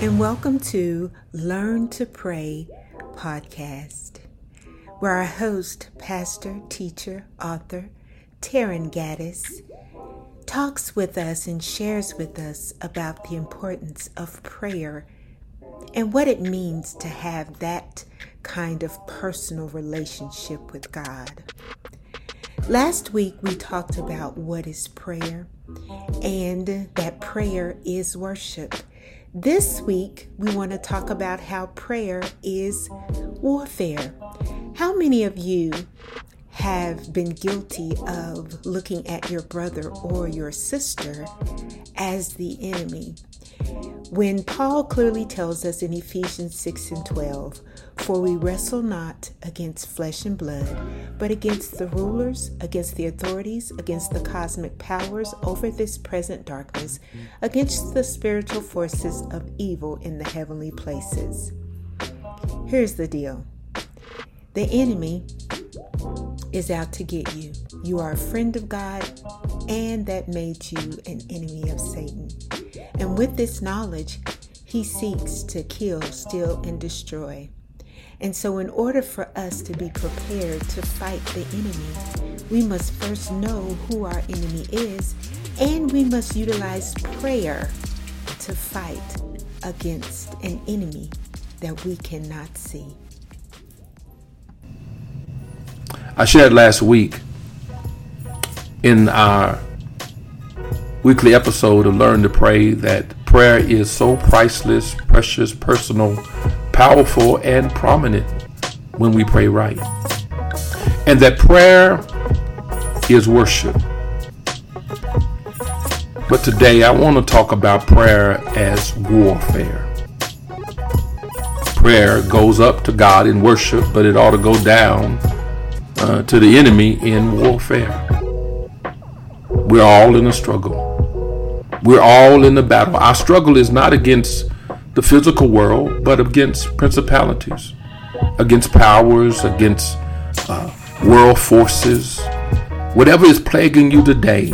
And welcome to Learn to Pray podcast, where our host, pastor, teacher, author, Taryn Gaddis, talks with us and shares with us about the importance of prayer and what it means to have that kind of personal relationship with God. Last week we talked about what is prayer and that prayer is worship. This week, we want to talk about how prayer is warfare. How many of you have been guilty of looking at your brother or your sister as the enemy? When Paul clearly tells us in Ephesians 6 and 12, for we wrestle not against flesh and blood, but against the rulers, against the authorities, against the cosmic powers over this present darkness, against the spiritual forces of evil in the heavenly places. Here's the deal the enemy is out to get you. You are a friend of God, and that made you an enemy of Satan. And with this knowledge, he seeks to kill, steal, and destroy. And so, in order for us to be prepared to fight the enemy, we must first know who our enemy is, and we must utilize prayer to fight against an enemy that we cannot see. I shared last week in our weekly episode of Learn to Pray that prayer is so priceless, precious, personal, powerful, and prominent when we pray right. And that prayer is worship. But today I want to talk about prayer as warfare. Prayer goes up to God in worship, but it ought to go down uh, to the enemy in warfare. We're all in a struggle. We're all in a battle. Our struggle is not against the physical world, but against principalities, against powers, against uh, world forces. Whatever is plaguing you today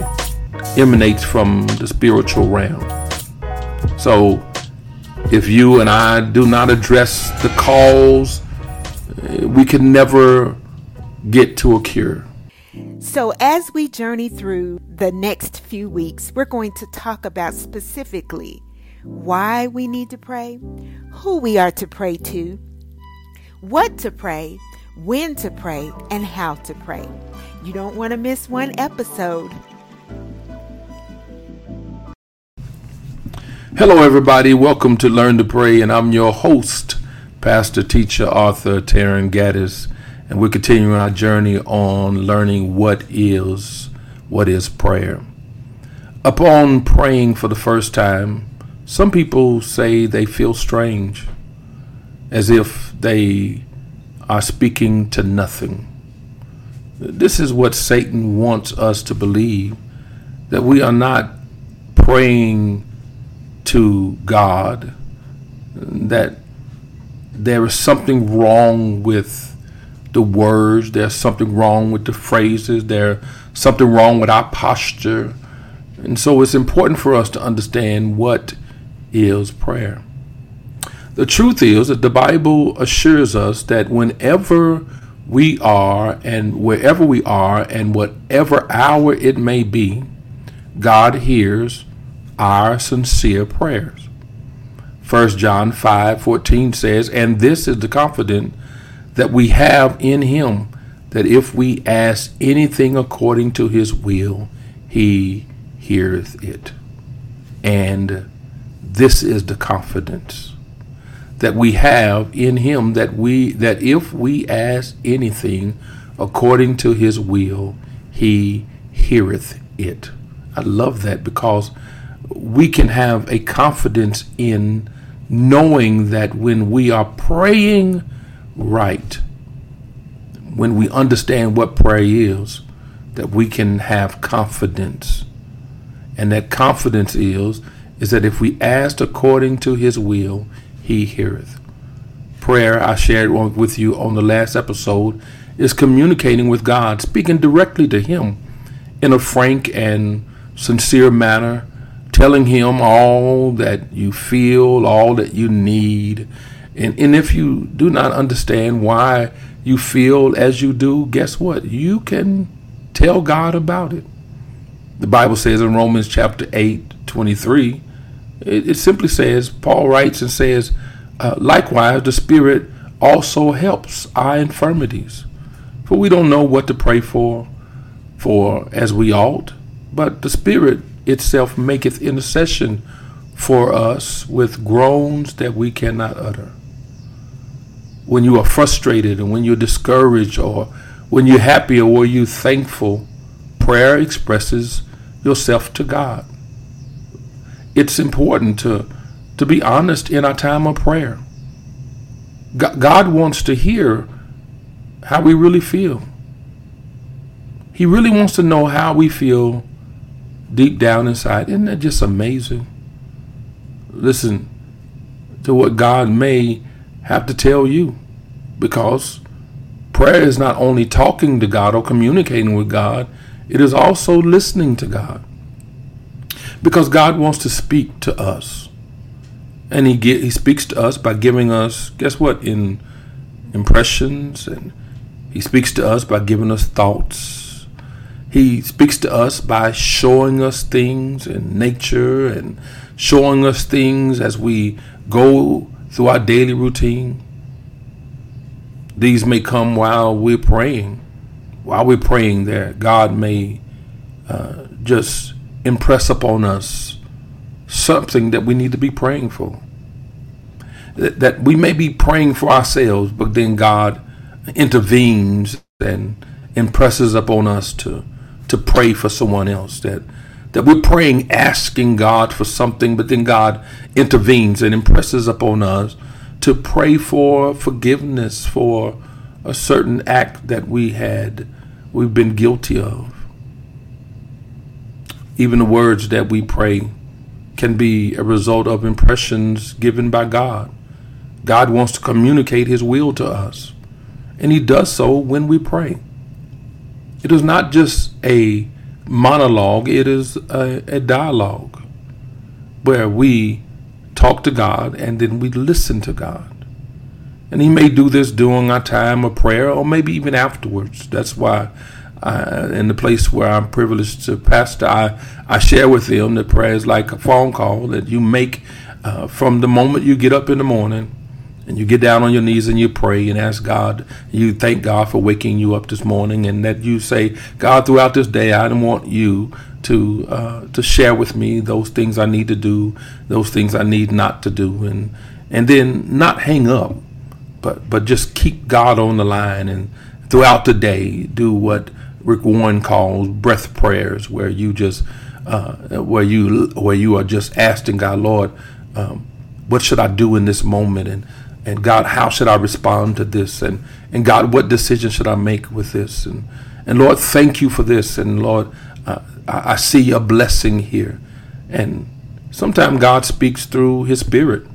emanates from the spiritual realm. So, if you and I do not address the cause, we can never get to a cure. So, as we journey through the next few weeks, we're going to talk about specifically why we need to pray, who we are to pray to, what to pray, when to pray, and how to pray. You don't want to miss one episode. Hello, everybody. Welcome to Learn to Pray, and I'm your host, Pastor, Teacher, Author Taryn Gaddis, and we're continuing our journey on learning what is what is prayer. Upon praying for the first time, some people say they feel strange, as if they are speaking to nothing. This is what Satan wants us to believe that we are not praying to God, that there is something wrong with the words, there's something wrong with the phrases, there's something wrong with our posture. And so it's important for us to understand what is prayer. The truth is that the Bible assures us that whenever we are and wherever we are and whatever hour it may be, God hears our sincere prayers. 1 John 5 14 says, And this is the confidence that we have in him, that if we ask anything according to his will, he heareth it. And this is the confidence that we have in him that we that if we ask anything according to his will, he heareth it. I love that because we can have a confidence in knowing that when we are praying right, when we understand what prayer is, that we can have confidence. And that confidence is is that if we ask according to his will, he heareth. Prayer, I shared with you on the last episode, is communicating with God, speaking directly to him in a frank and sincere manner, telling Him all that you feel, all that you need. And, and if you do not understand why you feel as you do, guess what? You can tell God about it. The Bible says in Romans chapter 8, 23, it, it simply says, Paul writes and says, uh, likewise, the Spirit also helps our infirmities. For we don't know what to pray for, for as we ought, but the Spirit itself maketh intercession for us with groans that we cannot utter. When you are frustrated and when you're discouraged or when you're happy or you're thankful, prayer expresses yourself to God. It's important to, to be honest in our time of prayer. God wants to hear how we really feel. He really wants to know how we feel deep down inside. Isn't that just amazing? Listen to what God may have to tell you because prayer is not only talking to God or communicating with God, it is also listening to God. Because God wants to speak to us. And he he speaks to us by giving us guess what in impressions and he speaks to us by giving us thoughts. He speaks to us by showing us things in nature and showing us things as we go through our daily routine. These may come while we're praying. While we're praying, there, God may uh, just impress upon us something that we need to be praying for. That, we may be praying for ourselves, but then God intervenes and impresses upon us to to pray for someone else. That that we're praying, asking God for something, but then God intervenes and impresses upon us to pray for forgiveness for a certain act that we had we've been guilty of. Even the words that we pray can be a result of impressions given by God. God wants to communicate his will to us, and he does so when we pray. It is not just a monologue, it is a, a dialogue where we talk to God and then we listen to God. And He may do this during our time of prayer or maybe even afterwards. That's why, I, in the place where I'm privileged to pastor, I, I share with them that prayer is like a phone call that you make uh, from the moment you get up in the morning and you get down on your knees and you pray and ask God, you thank God for waking you up this morning, and that you say, God, throughout this day, I want you to uh, to share with me those things I need to do, those things I need not to do, and and then not hang up, but but just keep God on the line and throughout the day do what Rick Warren calls breath prayers, where you just uh, where you where you are just asking God, Lord, um, what should I do in this moment, and and God, how should I respond to this? And and God, what decision should I make with this? And and Lord, thank you for this. And Lord, uh, I, I see a blessing here. And sometimes God speaks through His Spirit,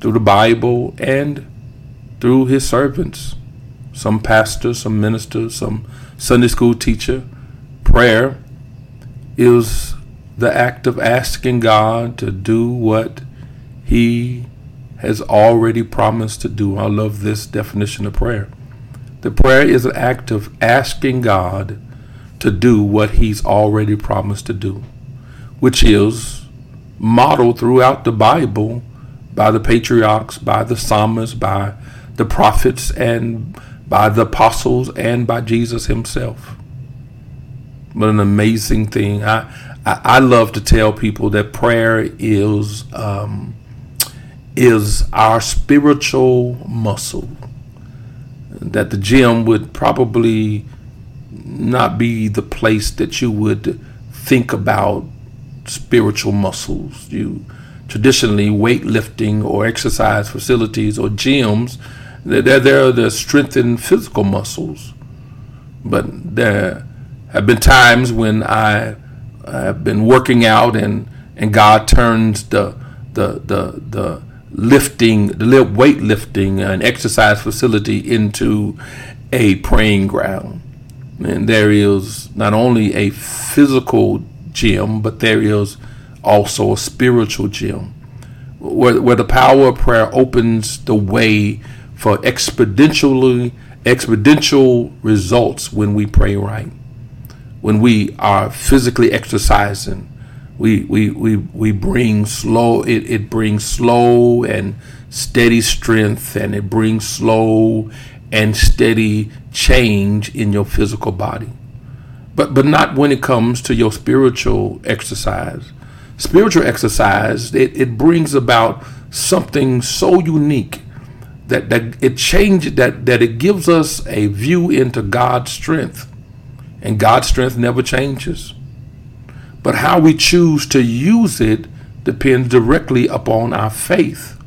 through the Bible, and through His servants. Some pastor, some minister, some Sunday school teacher. Prayer is the act of asking God to do what He has already promised to do. I love this definition of prayer. The prayer is an act of asking God to do what He's already promised to do, which is modeled throughout the Bible by the patriarchs, by the psalmists, by the prophets, and by the apostles, and by Jesus Himself. But an amazing thing. I, I, I love to tell people that prayer is um, is our spiritual muscle. That the gym would probably not be the place that you would think about spiritual muscles. You traditionally weightlifting or exercise facilities or gyms, they're there to strengthen physical muscles. But there have been times when I have been working out and, and God turns the the the the lifting, the weightlifting and exercise facility into a praying ground. And there is not only a physical gym, but there is also a spiritual gym where, where the power of prayer opens the way for exponentially exponential results when we pray right. When we are physically exercising, we we we, we bring slow it, it brings slow and steady strength and it brings slow and steady change in your physical body. But but not when it comes to your spiritual exercise spiritual exercise, it, it brings about something so unique that, that it changes that, that it gives us a view into God's strength. And God's strength never changes. But how we choose to use it depends directly upon our faith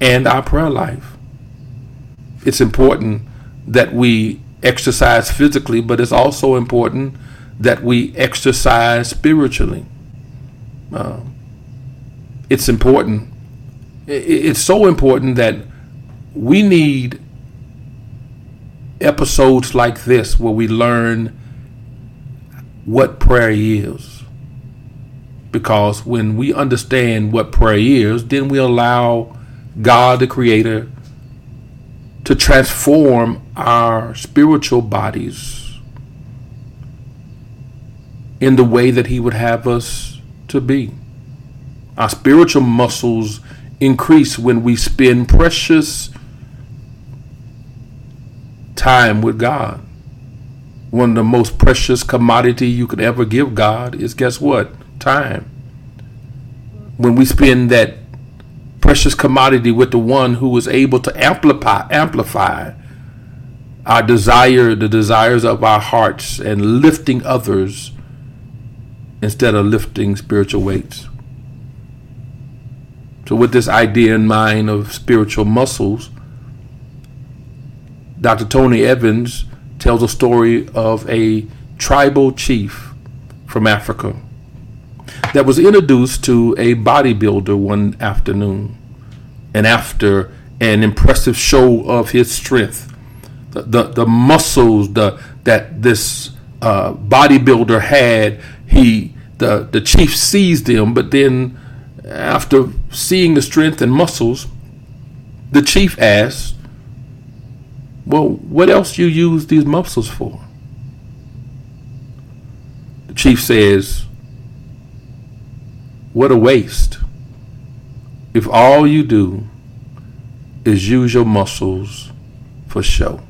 and our prayer life. It's important that we exercise physically, but it's also important that we exercise spiritually. Uh, it's important. It's so important that we need episodes like this where we learn what prayer is. Because when we understand what prayer is, then we allow God, the Creator, to transform our spiritual bodies in the way that He would have us to be. Our spiritual muscles increase when we spend precious time with God. One of the most precious commodity you could ever give God is guess what? Time. When we spend that precious commodity with the one who is able to amplify amplify our desire, the desires of our hearts and lifting others instead of lifting spiritual weights. So, with this idea in mind of spiritual muscles, Dr. Tony Evans tells a story of a tribal chief from Africa that was introduced to a bodybuilder one afternoon. And after an impressive show of his strength, the, the, the muscles the, that this uh, bodybuilder had he the the chief seized him, but then after seeing the strength and muscles, the chief asked, "Well, what else you use these muscles for?" The chief says, "What a waste! If all you do is use your muscles for show."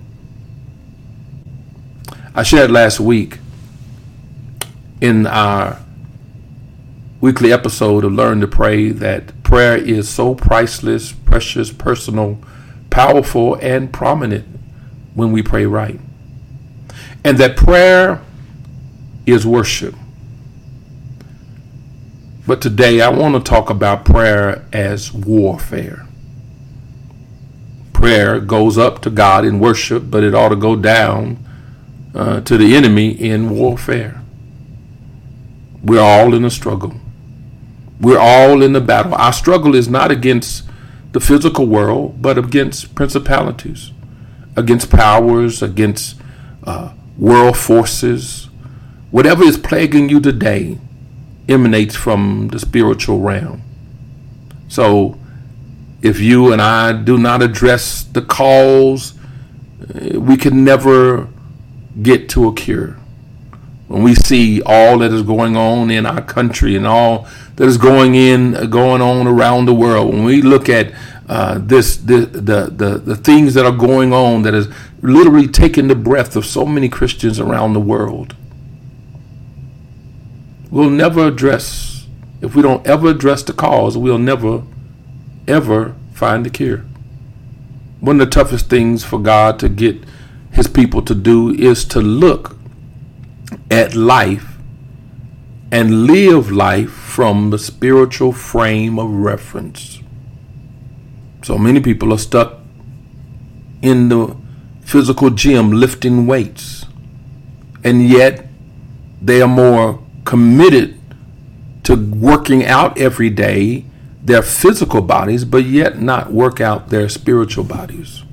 I shared last week in our weekly episode of Learn to Pray that prayer is so priceless, precious, personal, powerful, and prominent when we pray right. And that prayer is worship. But today I want to talk about prayer as warfare. Prayer goes up to God in worship, but it ought to go down uh, to the enemy in warfare. We're all in a struggle. We're all in the battle. Our struggle is not against the physical world, but against principalities, against powers, against uh, world forces. Whatever is plaguing you today emanates from the spiritual realm. So, if you and I do not address the cause, uh, we can never get to a cure when we see all that is going on in our country and all that is going in going on around the world when we look at uh, this, the, the, the, the things that are going on that is literally taking the breath of so many Christians around the world we'll never address if we don't ever address the cause we'll never ever find the cure. One of the toughest things for God to get his people to do is to look at life and live life from the spiritual frame of reference. So many people are stuck in the physical gym lifting weights, and yet they are more committed to working out every day their physical bodies, but yet not work out their spiritual bodies.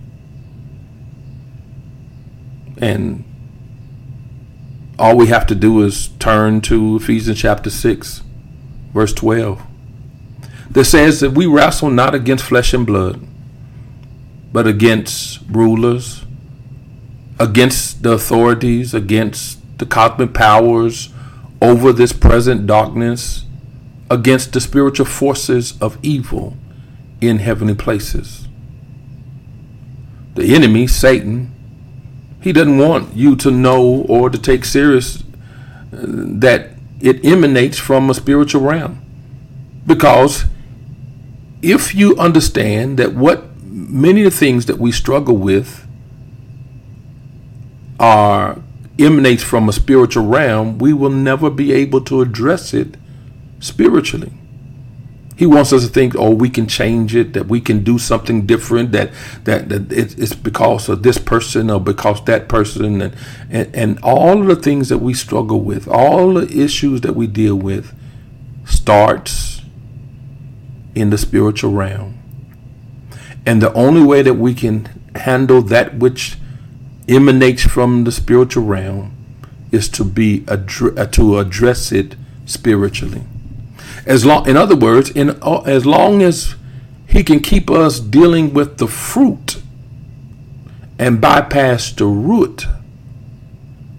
And all we have to do is turn to Ephesians chapter 6, verse 12. That says that we wrestle not against flesh and blood, but against rulers, against the authorities, against the cosmic powers over this present darkness, against the spiritual forces of evil in heavenly places. The enemy, Satan, he doesn't want you to know or to take serious uh, that it emanates from a spiritual realm. Because if you understand that what many of the things that we struggle with are emanates from a spiritual realm, we will never be able to address it spiritually. He wants us to think, oh, we can change it, that we can do something different, that that, that it's because of this person or because that person, and, and and all of the things that we struggle with, all the issues that we deal with, starts in the spiritual realm. And the only way that we can handle that which emanates from the spiritual realm is to be addre- uh, to address it spiritually. As long, in other words, in uh, as long as he can keep us dealing with the fruit and bypass the root,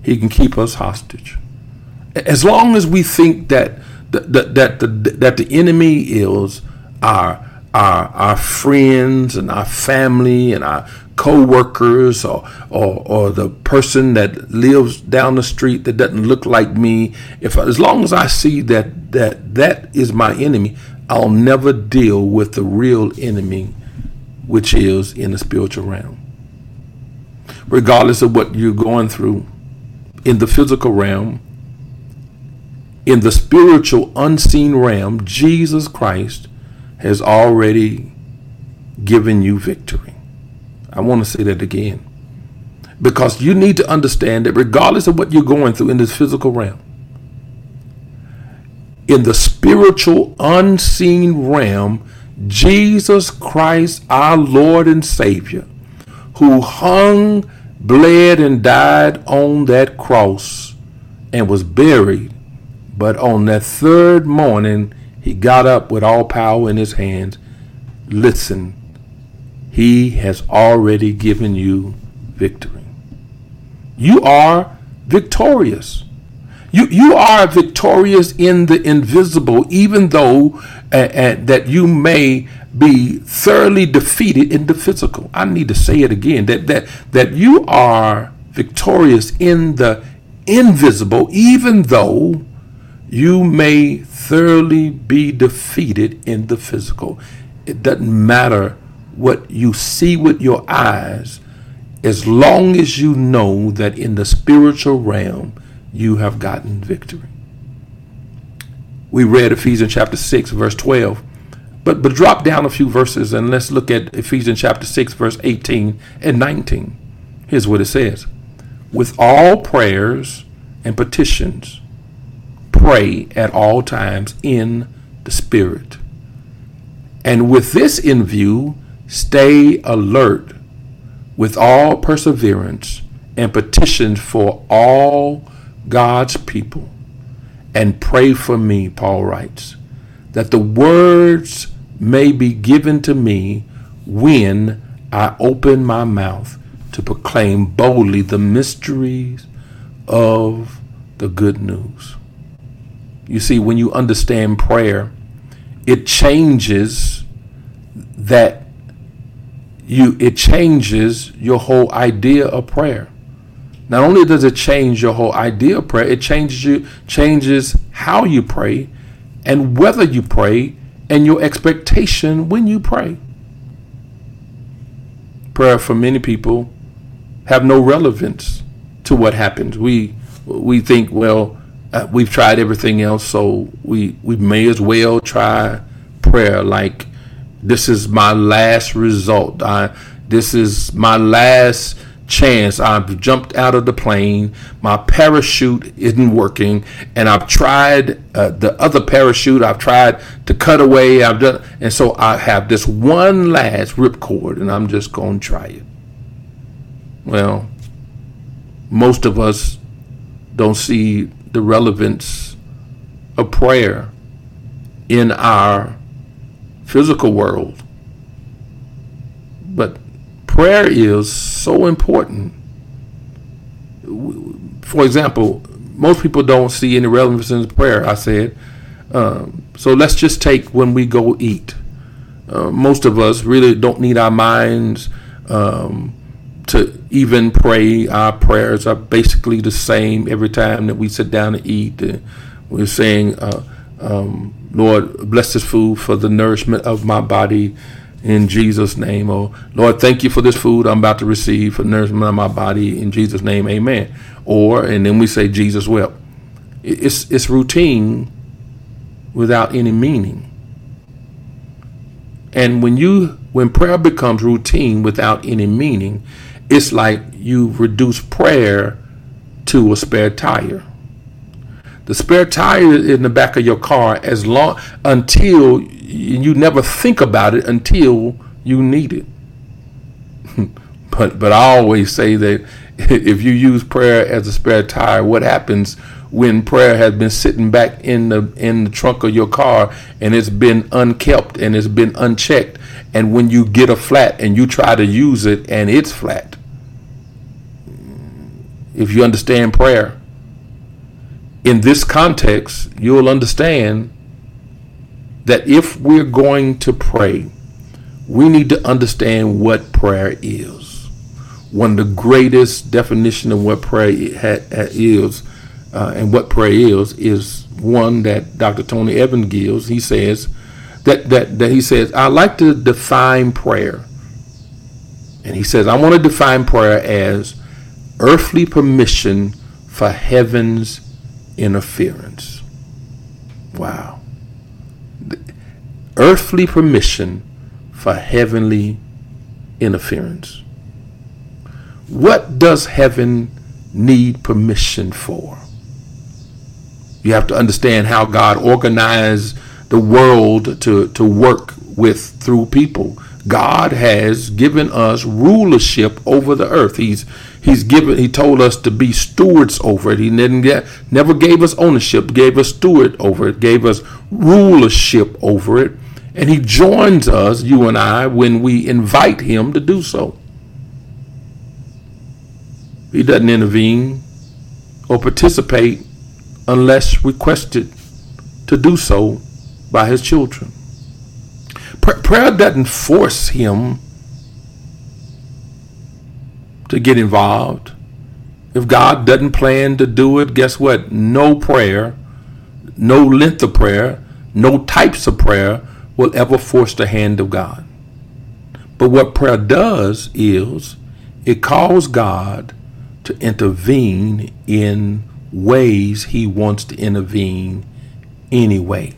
he can keep us hostage. As long as we think that that that the that the enemy is our our our friends and our family and our co-workers or, or or the person that lives down the street that doesn't look like me if as long as i see that that that is my enemy i'll never deal with the real enemy which is in the spiritual realm. Regardless of what you're going through in the physical realm in the spiritual unseen realm jesus christ has already given you victory I want to say that again. Because you need to understand that regardless of what you're going through in this physical realm, in the spiritual unseen realm, Jesus Christ, our Lord and Savior, who hung, bled, and died on that cross and was buried, but on that third morning, he got up with all power in his hands. Listen he has already given you victory. You are victorious. You, you are victorious in the invisible, even though uh, uh, that you may be thoroughly defeated in the physical. I need to say it again that, that, that you are victorious in the invisible, even though you may thoroughly be defeated in the physical. It doesn't matter what you see with your eyes as long as you know that in the spiritual realm you have gotten victory. We read Ephesians chapter 6, verse 12. But, but drop down a few verses and let's look at Ephesians chapter 6, verse 18 and 19. Here's what it says With all prayers and petitions, pray at all times in the Spirit. And with this in view, Stay alert with all perseverance and petition for all God's people. And pray for me, Paul writes, that the words may be given to me when I open my mouth to proclaim boldly the mysteries of the good news. You see, when you understand prayer, it changes that you it changes your whole idea of prayer. Not only does it change your whole idea of prayer, it changes you changes how you pray and whether you pray and your expectation when you pray. Prayer for many people have no relevance to what happens. We we think, well, uh, we've tried everything else, so we we may as well try prayer like this is my last result. I, this is my last chance. I've jumped out of the plane. My parachute isn't working, and I've tried uh, the other parachute. I've tried to cut away. I've done, and so I have this one last ripcord, and I'm just going to try it. Well, most of us don't see the relevance of prayer in our physical world. But prayer is so important. For example, most people don't see any relevance in prayer, I said. Um, so let's just take when we go eat. Uh, most of us really don't need our minds um, to even pray. Our prayers are basically the same every time that we sit down to eat. We're saying, uh, um, Lord, bless this food for the nourishment of my body in Jesus' name. Oh, Lord, thank you for this food I'm about to receive for nourishment of my body in Jesus' name. Amen. Or, and then we say, Jesus wept. It's, it's routine without any meaning. And when you when prayer becomes routine without any meaning, it's like you reduce prayer to a spare tire. The spare tire in the back of your car as long until you never think about it until you need it. but but I always say that if you use prayer as a spare tire, what happens when prayer has been sitting back in the in the trunk of your car and it's been unkept and it's been unchecked and when you get a flat and you try to use it and it's flat if you understand prayer in this context you'll understand that if we're going to pray we need to understand what prayer is one of the greatest definition of what prayer is uh, and what prayer is is one that Dr. Tony Evans gives. He says that that that he says I like to define prayer, and he says I want to define prayer as earthly permission for heaven's interference. Wow. Earthly permission for heavenly interference. What does heaven need permission for? You have to understand how God organized the world to, to work with through people. God has given us rulership over the earth. He's He's given He told us to be stewards over it. He didn't get, never gave us ownership, gave us steward over it, gave us rulership over it. And he joins us, you and I, when we invite him to do so. He doesn't intervene or participate unless requested to do so by his children. Prayer doesn't force him to get involved. If God doesn't plan to do it, guess what? No prayer, no length of prayer, no types of prayer will ever force the hand of God. But what prayer does is it calls God to intervene in ways he wants to intervene anyway,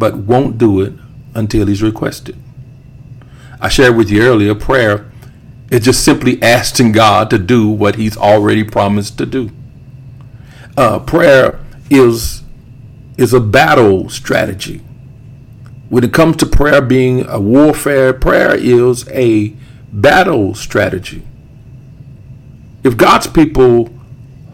but won't do it until he's requested. I shared with you earlier, prayer is just simply asking God to do what he's already promised to do. Uh, prayer is is a battle strategy. When it comes to prayer being a warfare, prayer is a battle strategy. If God's people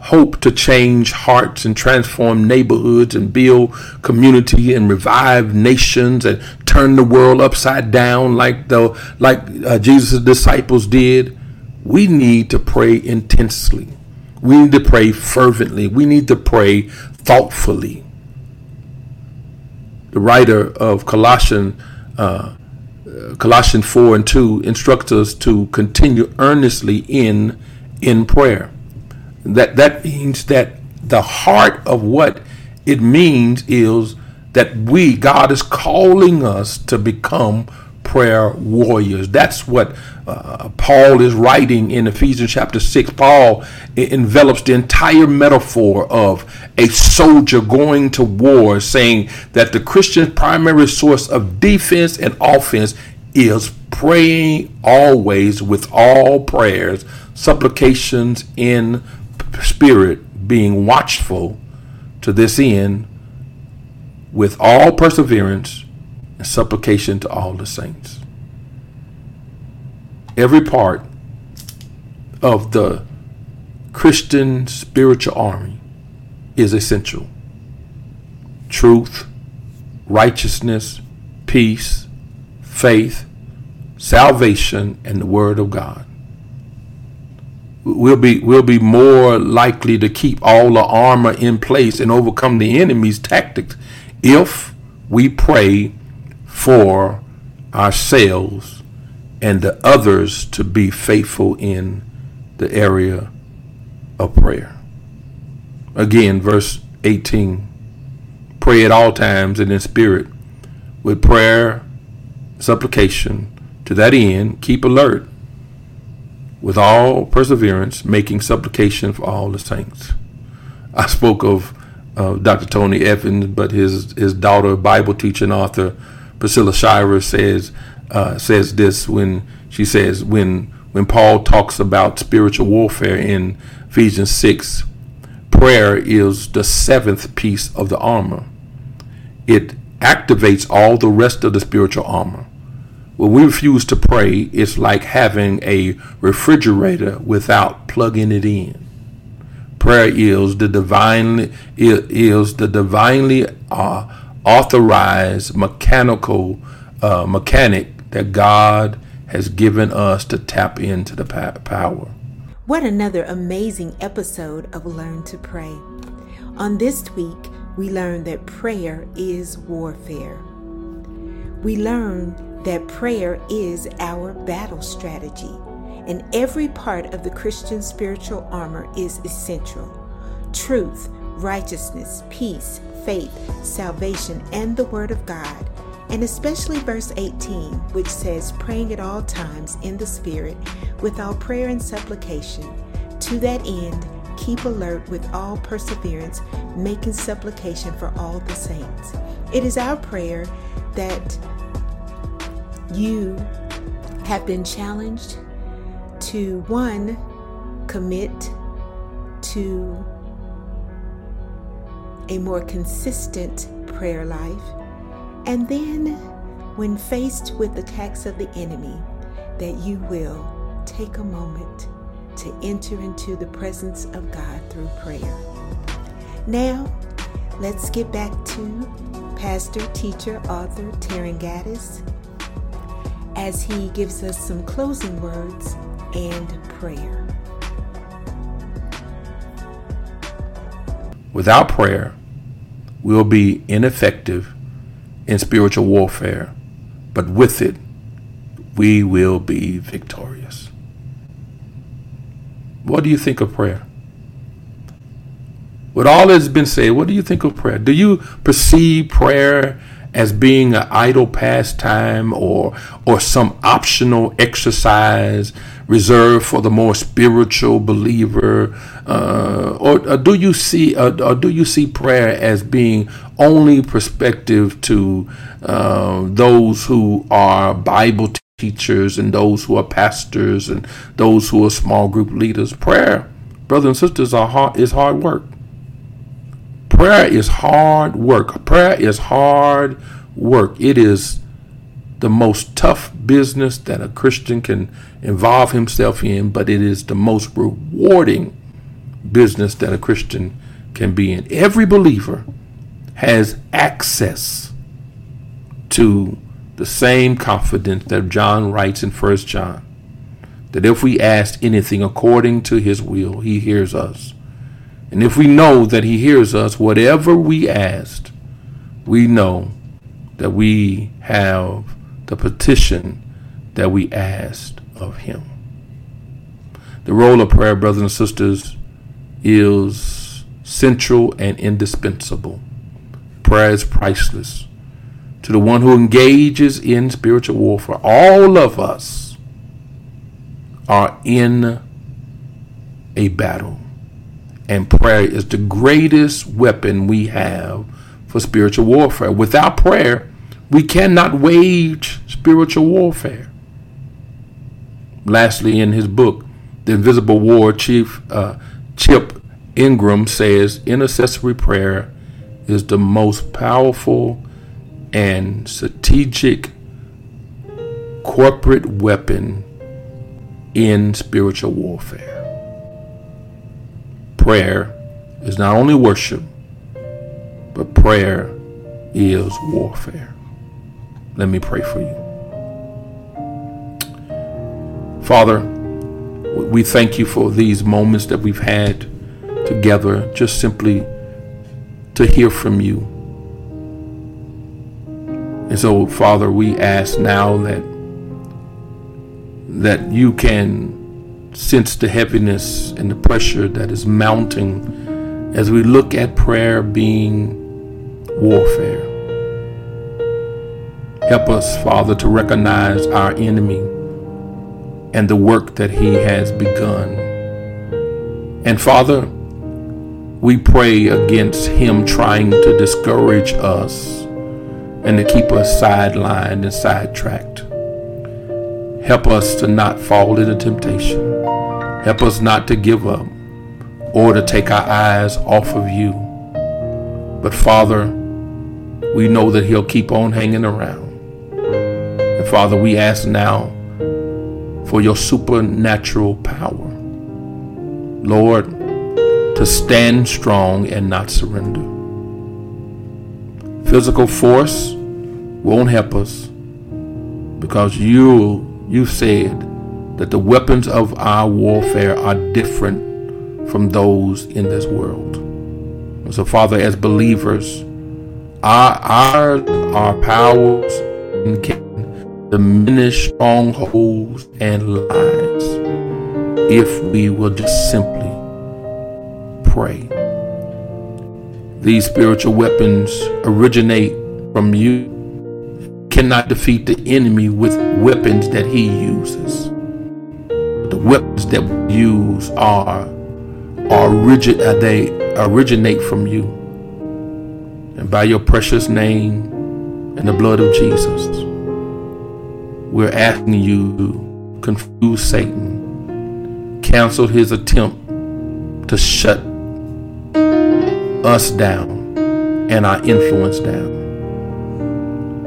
hope to change hearts and transform neighborhoods and build community and revive nations and turn the world upside down like the like uh, Jesus' disciples did, we need to pray intensely. We need to pray fervently. We need to pray thoughtfully. The writer of Colossians, uh, Colossians 4 and 2 instructs us to continue earnestly in in prayer. That that means that the heart of what it means is that we God is calling us to become prayer warriors. That's what uh, Paul is writing in Ephesians chapter 6. Paul envelops the entire metaphor of a soldier going to war, saying that the Christian's primary source of defense and offense is praying always with all prayers, supplications in spirit being watchful to this end with all perseverance and supplication to all the saints. Every part of the Christian spiritual army is essential. Truth, righteousness, peace, faith, salvation, and the Word of God. We'll be, we'll be more likely to keep all the armor in place and overcome the enemy's tactics if we pray for ourselves and the others to be faithful in the area of prayer. Again, verse 18 pray at all times and in spirit with prayer, supplication. To that end, keep alert with all perseverance, making supplication for all the saints. I spoke of uh, Dr. Tony Evans, but his his daughter, Bible teaching author Priscilla Shirer, says uh, says this when she says when when Paul talks about spiritual warfare in Ephesians six, prayer is the seventh piece of the armor it activates all the rest of the spiritual armor. When we refuse to pray, it's like having a refrigerator without plugging it in. Prayer is the divinely is the divinely uh, authorized mechanical uh, mechanic that God has given us to tap into the power. What another amazing episode of Learn to Pray. On this week, we learn that prayer is warfare. We learn that prayer is our battle strategy, and every part of the Christian spiritual armor is essential. Truth, righteousness, peace, faith, salvation, and the Word of God, and especially verse 18, which says, Praying at all times in the Spirit, with all prayer and supplication. To that end, keep alert with all perseverance, making supplication for all the saints. It is our prayer that you have been challenged to one, commit to a more consistent prayer life, and then, when faced with attacks of the enemy, that you will take a moment to enter into the presence of God through prayer. Now, let's get back to pastor, teacher, author Taryn Gaddis as he gives us some closing words and prayer. Without prayer, we'll be ineffective in spiritual warfare, but with it, we will be victorious. What do you think of prayer? With all that's been said, what do you think of prayer? Do you perceive prayer as being an idle pastime or or some optional exercise reserved for the more spiritual believer, uh, or, or, do you see uh, or do you see prayer as being only perspective to uh, those who are Bible teachers and those who are pastors and those who are small group leaders. Prayer, brothers and sisters, are hard, is hard work. Prayer is hard work. Prayer is hard work. It is the most tough business that a Christian can involve himself in, but it is the most rewarding business that a Christian can be in. Every believer has access to the same confidence that John writes in 1 John that if we ask anything according to his will, he hears us. And if we know that he hears us, whatever we asked, we know that we have the petition that we asked of him. The role of prayer, brothers and sisters, is central and indispensable. Prayer is priceless to the one who engages in spiritual warfare. All of us are in a battle. And prayer is the greatest weapon we have for spiritual warfare. Without prayer, we cannot wage spiritual warfare. Lastly, in his book, The Invisible War, Chief uh, Chip Ingram says intercessory prayer is the most powerful and strategic corporate weapon in spiritual warfare. Prayer is not only worship, but prayer is warfare. Let me pray for you. Father, we thank you for these moments that we've had together, just simply to hear from you. And so, Father, we ask now that that you can sense the heaviness and the pressure that is mounting as we look at prayer being warfare. Help us, Father, to recognize our enemy and the work that he has begun. And Father, we pray against him trying to discourage us and to keep us sidelined and sidetracked. Help us to not fall into temptation. Help us not to give up or to take our eyes off of you. But Father, we know that He'll keep on hanging around. And Father, we ask now for your supernatural power. Lord, to stand strong and not surrender. Physical force won't help us because you you said that the weapons of our warfare are different from those in this world. And so, Father, as believers, our our our powers can diminish strongholds and lies if we will just simply pray. These spiritual weapons originate from you cannot defeat the enemy with weapons that he uses. The weapons that we use are, are rigid, they originate from you. And by your precious name and the blood of Jesus, we're asking you to confuse Satan, cancel his attempt to shut us down and our influence down.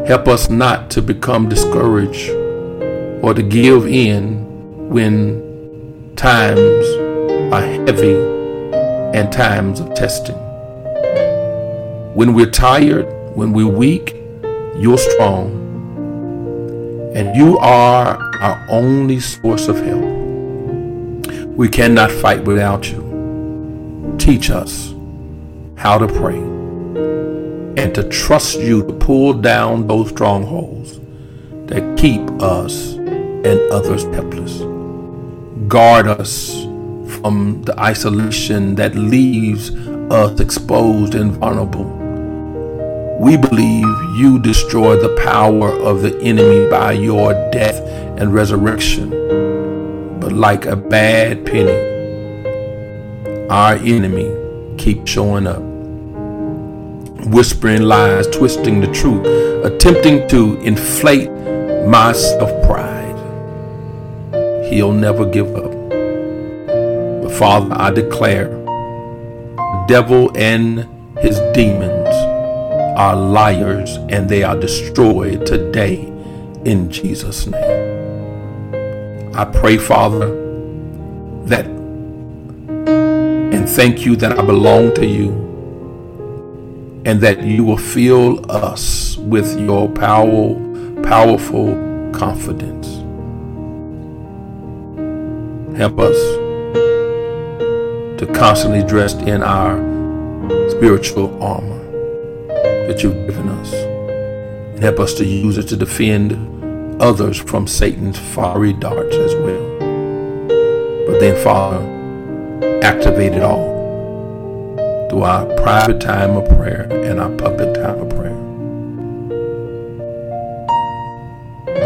Help us not to become discouraged or to give in when times are heavy and times of testing. When we're tired, when we're weak, you're strong. And you are our only source of help. We cannot fight without you. Teach us how to pray and to trust you to pull down those strongholds that keep us and others helpless. Guard us from the isolation that leaves us exposed and vulnerable. We believe you destroy the power of the enemy by your death and resurrection. But like a bad penny, our enemy keeps showing up whispering lies, twisting the truth, attempting to inflate my self pride. He'll never give up. But Father, I declare the devil and his demons are liars and they are destroyed today in Jesus' name. I pray, Father, that and thank you that I belong to you and that you will fill us with your power, powerful confidence. Help us to constantly dress in our spiritual armor that you've given us. And help us to use it to defend others from Satan's fiery darts as well. But then, Father, activate it all through our private time of prayer and our public time of prayer.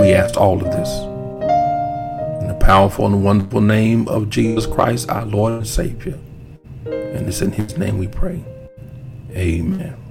We ask all of this powerful and wonderful name of Jesus Christ, our Lord and Savior. And it's in His name we pray. Amen.